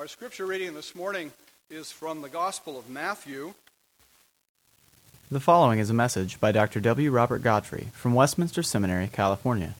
Our scripture reading this morning is from the Gospel of Matthew. The following is a message by Dr. W. Robert Godfrey from Westminster Seminary, California.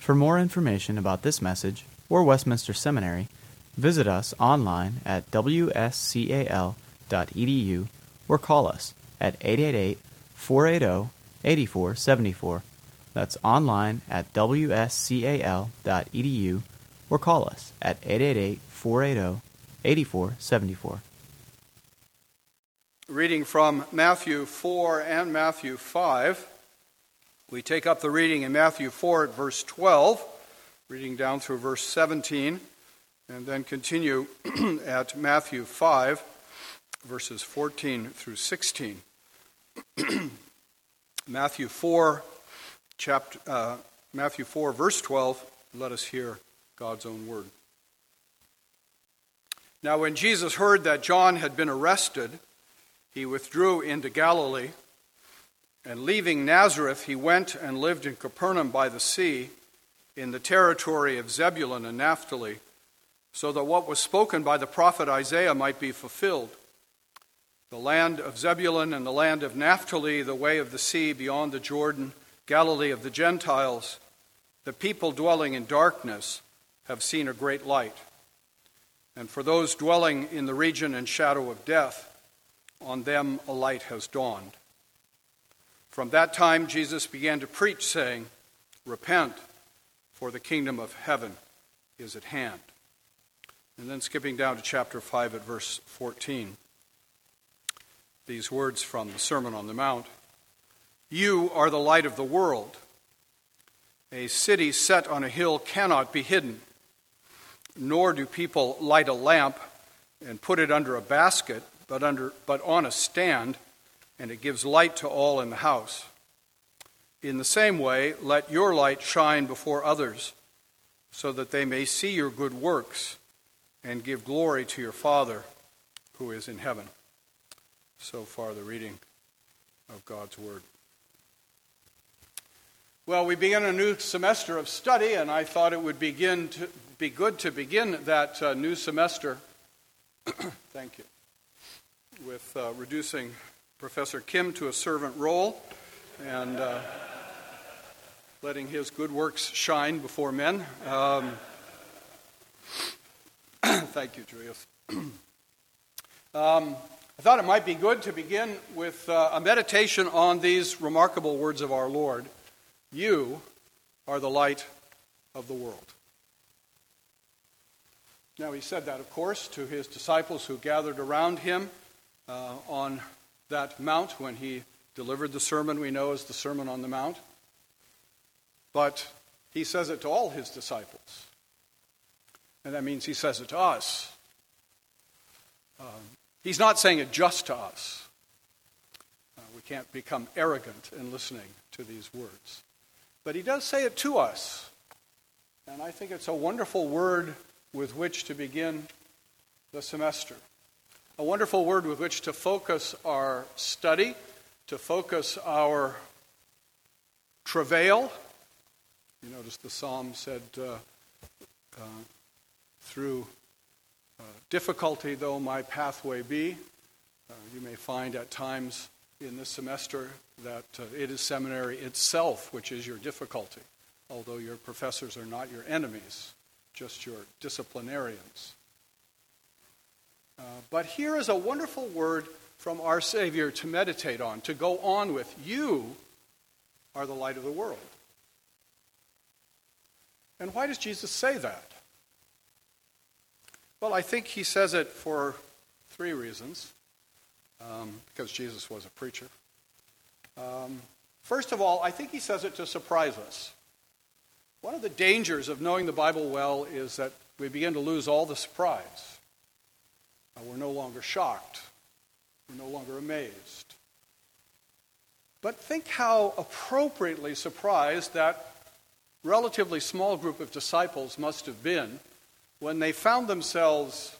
For more information about this message or Westminster Seminary, visit us online at wscal.edu or call us at 888 480 8474. That's online at wscal.edu or call us at 888 480 8474. Reading from Matthew 4 and Matthew 5. We take up the reading in Matthew 4 at verse 12, reading down through verse 17, and then continue at Matthew 5, verses 14 through 16. Matthew 4, chapter, uh, Matthew 4, verse 12. Let us hear God's own word. Now, when Jesus heard that John had been arrested, he withdrew into Galilee. And leaving Nazareth, he went and lived in Capernaum by the sea, in the territory of Zebulun and Naphtali, so that what was spoken by the prophet Isaiah might be fulfilled. The land of Zebulun and the land of Naphtali, the way of the sea beyond the Jordan, Galilee of the Gentiles, the people dwelling in darkness have seen a great light. And for those dwelling in the region and shadow of death, on them a light has dawned. From that time, Jesus began to preach, saying, Repent, for the kingdom of heaven is at hand. And then skipping down to chapter 5 at verse 14, these words from the Sermon on the Mount You are the light of the world. A city set on a hill cannot be hidden nor do people light a lamp and put it under a basket, but, under, but on a stand, and it gives light to all in the house. In the same way, let your light shine before others, so that they may see your good works and give glory to your Father who is in heaven. So far, the reading of God's Word. Well, we begin a new semester of study, and I thought it would begin to be good to begin that uh, new semester. Thank you. With uh, reducing Professor Kim to a servant role and uh, letting his good works shine before men. Um, thank you, Julius. um, I thought it might be good to begin with uh, a meditation on these remarkable words of our Lord You are the light of the world. Now, he said that, of course, to his disciples who gathered around him uh, on that mount when he delivered the sermon we know as the Sermon on the Mount. But he says it to all his disciples. And that means he says it to us. Um, he's not saying it just to us. Uh, we can't become arrogant in listening to these words. But he does say it to us. And I think it's a wonderful word with which to begin the semester. A wonderful word with which to focus our study, to focus our travail. You notice the psalm said, uh, uh, through uh, difficulty though my pathway be. Uh, you may find at times in this semester that uh, it is seminary itself which is your difficulty, although your professors are not your enemies just your disciplinarians. Uh, but here is a wonderful word from our Savior to meditate on, to go on with. You are the light of the world. And why does Jesus say that? Well, I think he says it for three reasons. Um, because Jesus was a preacher. Um, first of all, I think he says it to surprise us. One of the dangers of knowing the Bible well is that we begin to lose all the surprise. Uh, we're no longer shocked. We're no longer amazed. But think how appropriately surprised that relatively small group of disciples must have been when they found themselves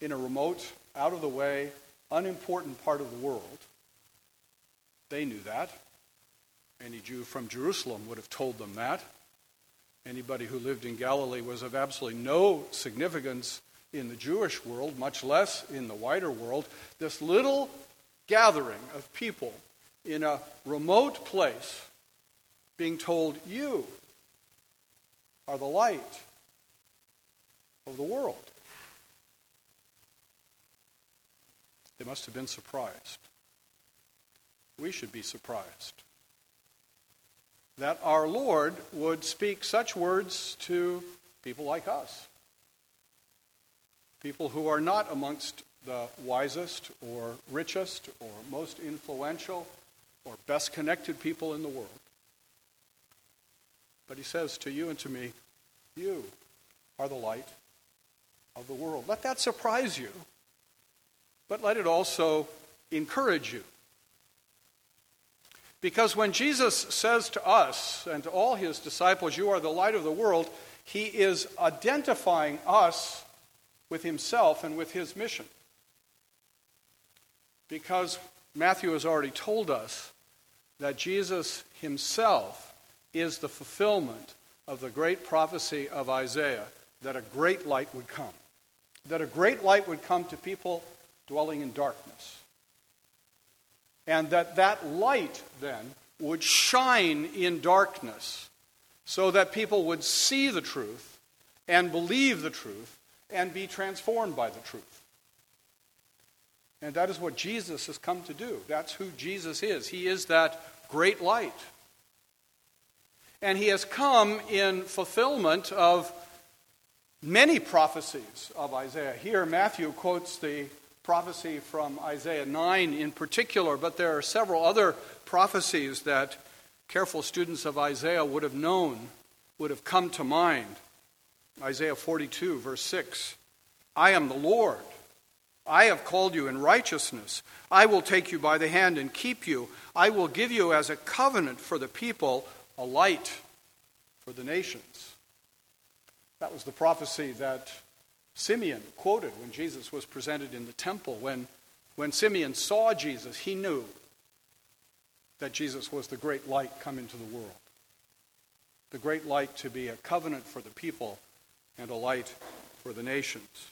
in a remote, out of the way, unimportant part of the world. They knew that. Any Jew from Jerusalem would have told them that. Anybody who lived in Galilee was of absolutely no significance in the Jewish world, much less in the wider world. This little gathering of people in a remote place being told, You are the light of the world. They must have been surprised. We should be surprised that our Lord would speak such words to people like us. People who are not amongst the wisest or richest or most influential or best connected people in the world. But he says to you and to me, You are the light of the world. Let that surprise you, but let it also encourage you. Because when Jesus says to us and to all his disciples, You are the light of the world, he is identifying us with himself and with his mission. Because Matthew has already told us that Jesus himself is the fulfillment of the great prophecy of Isaiah that a great light would come. That a great light would come to people dwelling in darkness. And that that light then would shine in darkness so that people would see the truth and believe the truth and be transformed by the truth. And that is what Jesus has come to do. That's who Jesus is. He is that great light. And he has come in fulfillment of many prophecies of Isaiah. Here, Matthew quotes the prophecy from Isaiah 9 in particular, but there are several other prophecies that careful students of Isaiah would have known, would have come to mind. Isaiah 42, verse 6 I am the Lord. I have called you in righteousness. I will take you by the hand and keep you. I will give you as a covenant for the people, a light for the nations. That was the prophecy that Simeon quoted when Jesus was presented in the temple. When, when Simeon saw Jesus, he knew that Jesus was the great light come into the world. The great light to be a covenant for the people and a light for the nations.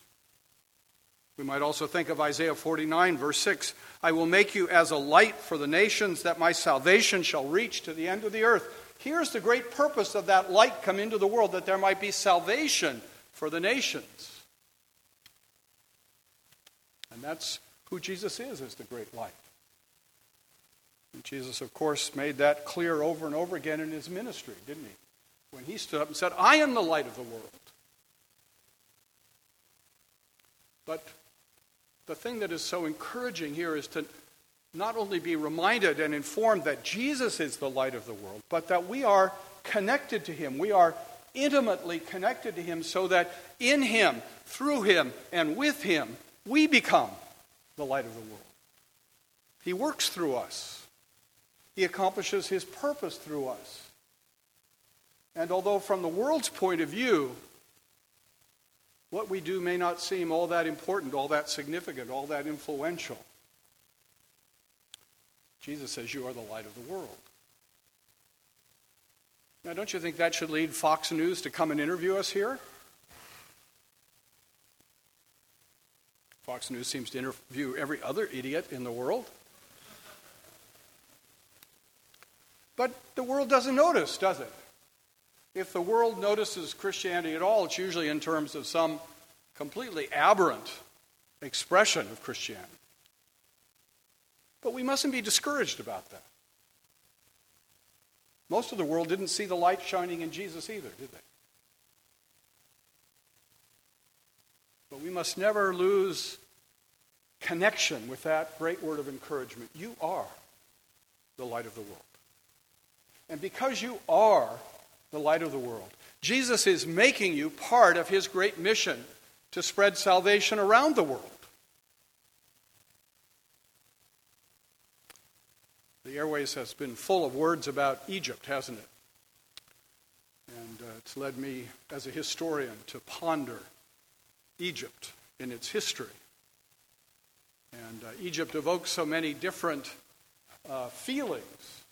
We might also think of Isaiah 49, verse 6 I will make you as a light for the nations, that my salvation shall reach to the end of the earth. Here's the great purpose of that light come into the world, that there might be salvation for the nations. And that's who Jesus is, as the great light. And Jesus, of course, made that clear over and over again in his ministry, didn't he? When he stood up and said, I am the light of the world. But the thing that is so encouraging here is to not only be reminded and informed that Jesus is the light of the world, but that we are connected to him. We are intimately connected to him so that in him, through him, and with him, we become the light of the world. He works through us, he accomplishes his purpose through us. And although, from the world's point of view, what we do may not seem all that important, all that significant, all that influential. Jesus says, You are the light of the world. Now, don't you think that should lead Fox News to come and interview us here? Fox News seems to interview every other idiot in the world. But the world doesn't notice, does it? if the world notices Christianity at all, it's usually in terms of some completely aberrant expression of Christianity. But we mustn't be discouraged about that. Most of the world didn't see the light shining in Jesus either, did they? But we must never lose connection with that great word of encouragement. You are the light of the world. And because you are the light of the world. Jesus is making you part of his great mission to spread salvation around the world. The airways has been full of words about Egypt, hasn't it? And uh, it's led me, as a historian, to ponder Egypt in its history. And uh, Egypt evokes so many different uh, feelings.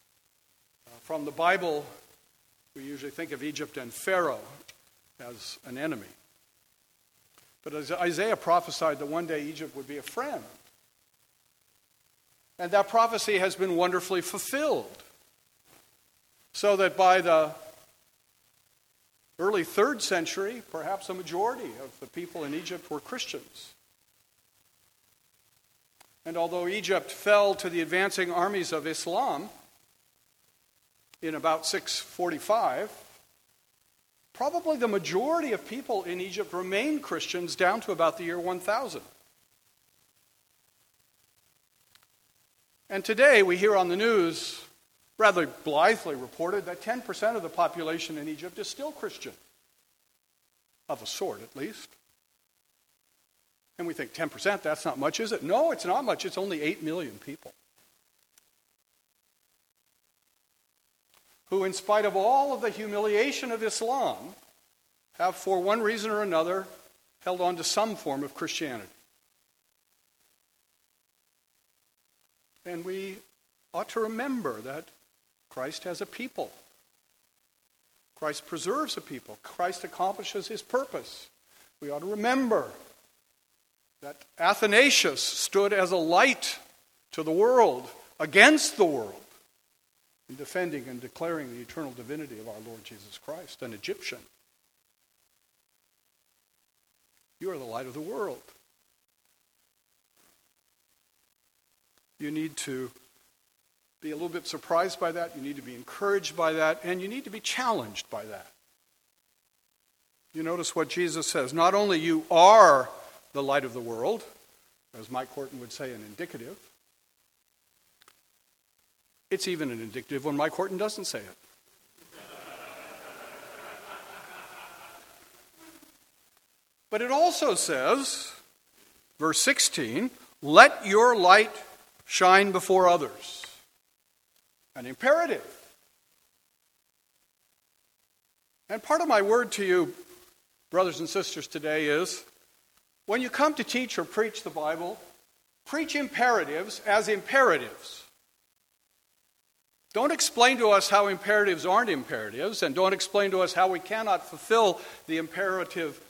Uh, from the Bible we usually think of Egypt and Pharaoh as an enemy. But as Isaiah prophesied that one day Egypt would be a friend. And that prophecy has been wonderfully fulfilled. So that by the early third century, perhaps a majority of the people in Egypt were Christians. And although Egypt fell to the advancing armies of Islam in about 645, probably the majority of people in Egypt remained Christians down to about the year 1000. And today we hear on the news, rather blithely reported, that 10% of the population in Egypt is still Christian, of a sort at least. And we think 10%, that's not much, is it? No, it's not much. It's only 8 million people. Who, in spite of all of the humiliation of Islam, have, for one reason or another, held on to some form of Christianity. And we ought to remember that Christ has a people. Christ preserves a people. Christ accomplishes his purpose. We ought to remember that Athanasius stood as a light to the world, against the world, in defending and declaring the eternal divinity of our Lord Jesus Christ, an Egyptian. You are the light of the world. You need to be a little bit surprised by that. You need to be encouraged by that. And you need to be challenged by that. You notice what Jesus says. Not only you are the light of the world, as Mike Horton would say, an indicative. It's even an indicative when Mike Horton doesn't say it. But it also says, verse 16, let your light shine before others. An imperative. And part of my word to you, brothers and sisters, today is when you come to teach or preach the Bible, preach imperatives as imperatives. Don't explain to us how imperatives aren't imperatives, and don't explain to us how we cannot fulfill the imperative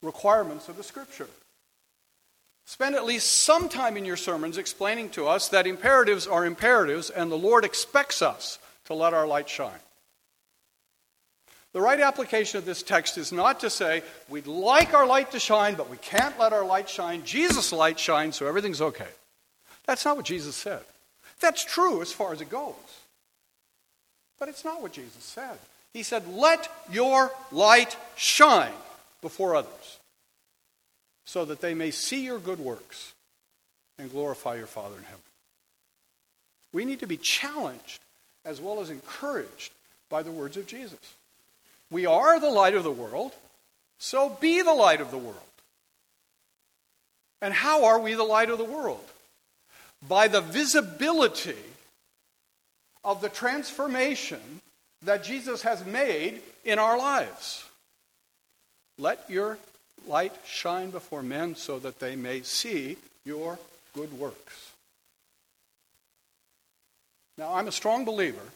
requirements of the Scripture. Spend at least some time in your sermons explaining to us that imperatives are imperatives, and the Lord expects us to let our light shine. The right application of this text is not to say, we'd like our light to shine, but we can't let our light shine. Jesus' light shines, so everything's okay. That's not what Jesus said. That's true as far as it goes. But it's not what Jesus said. He said, Let your light shine before others, so that they may see your good works and glorify your Father in heaven. We need to be challenged as well as encouraged by the words of Jesus. We are the light of the world, so be the light of the world. And how are we the light of the world? By the visibility of the transformation that Jesus has made in our lives. Let your light shine before men so that they may see your good works. Now, I'm a strong believer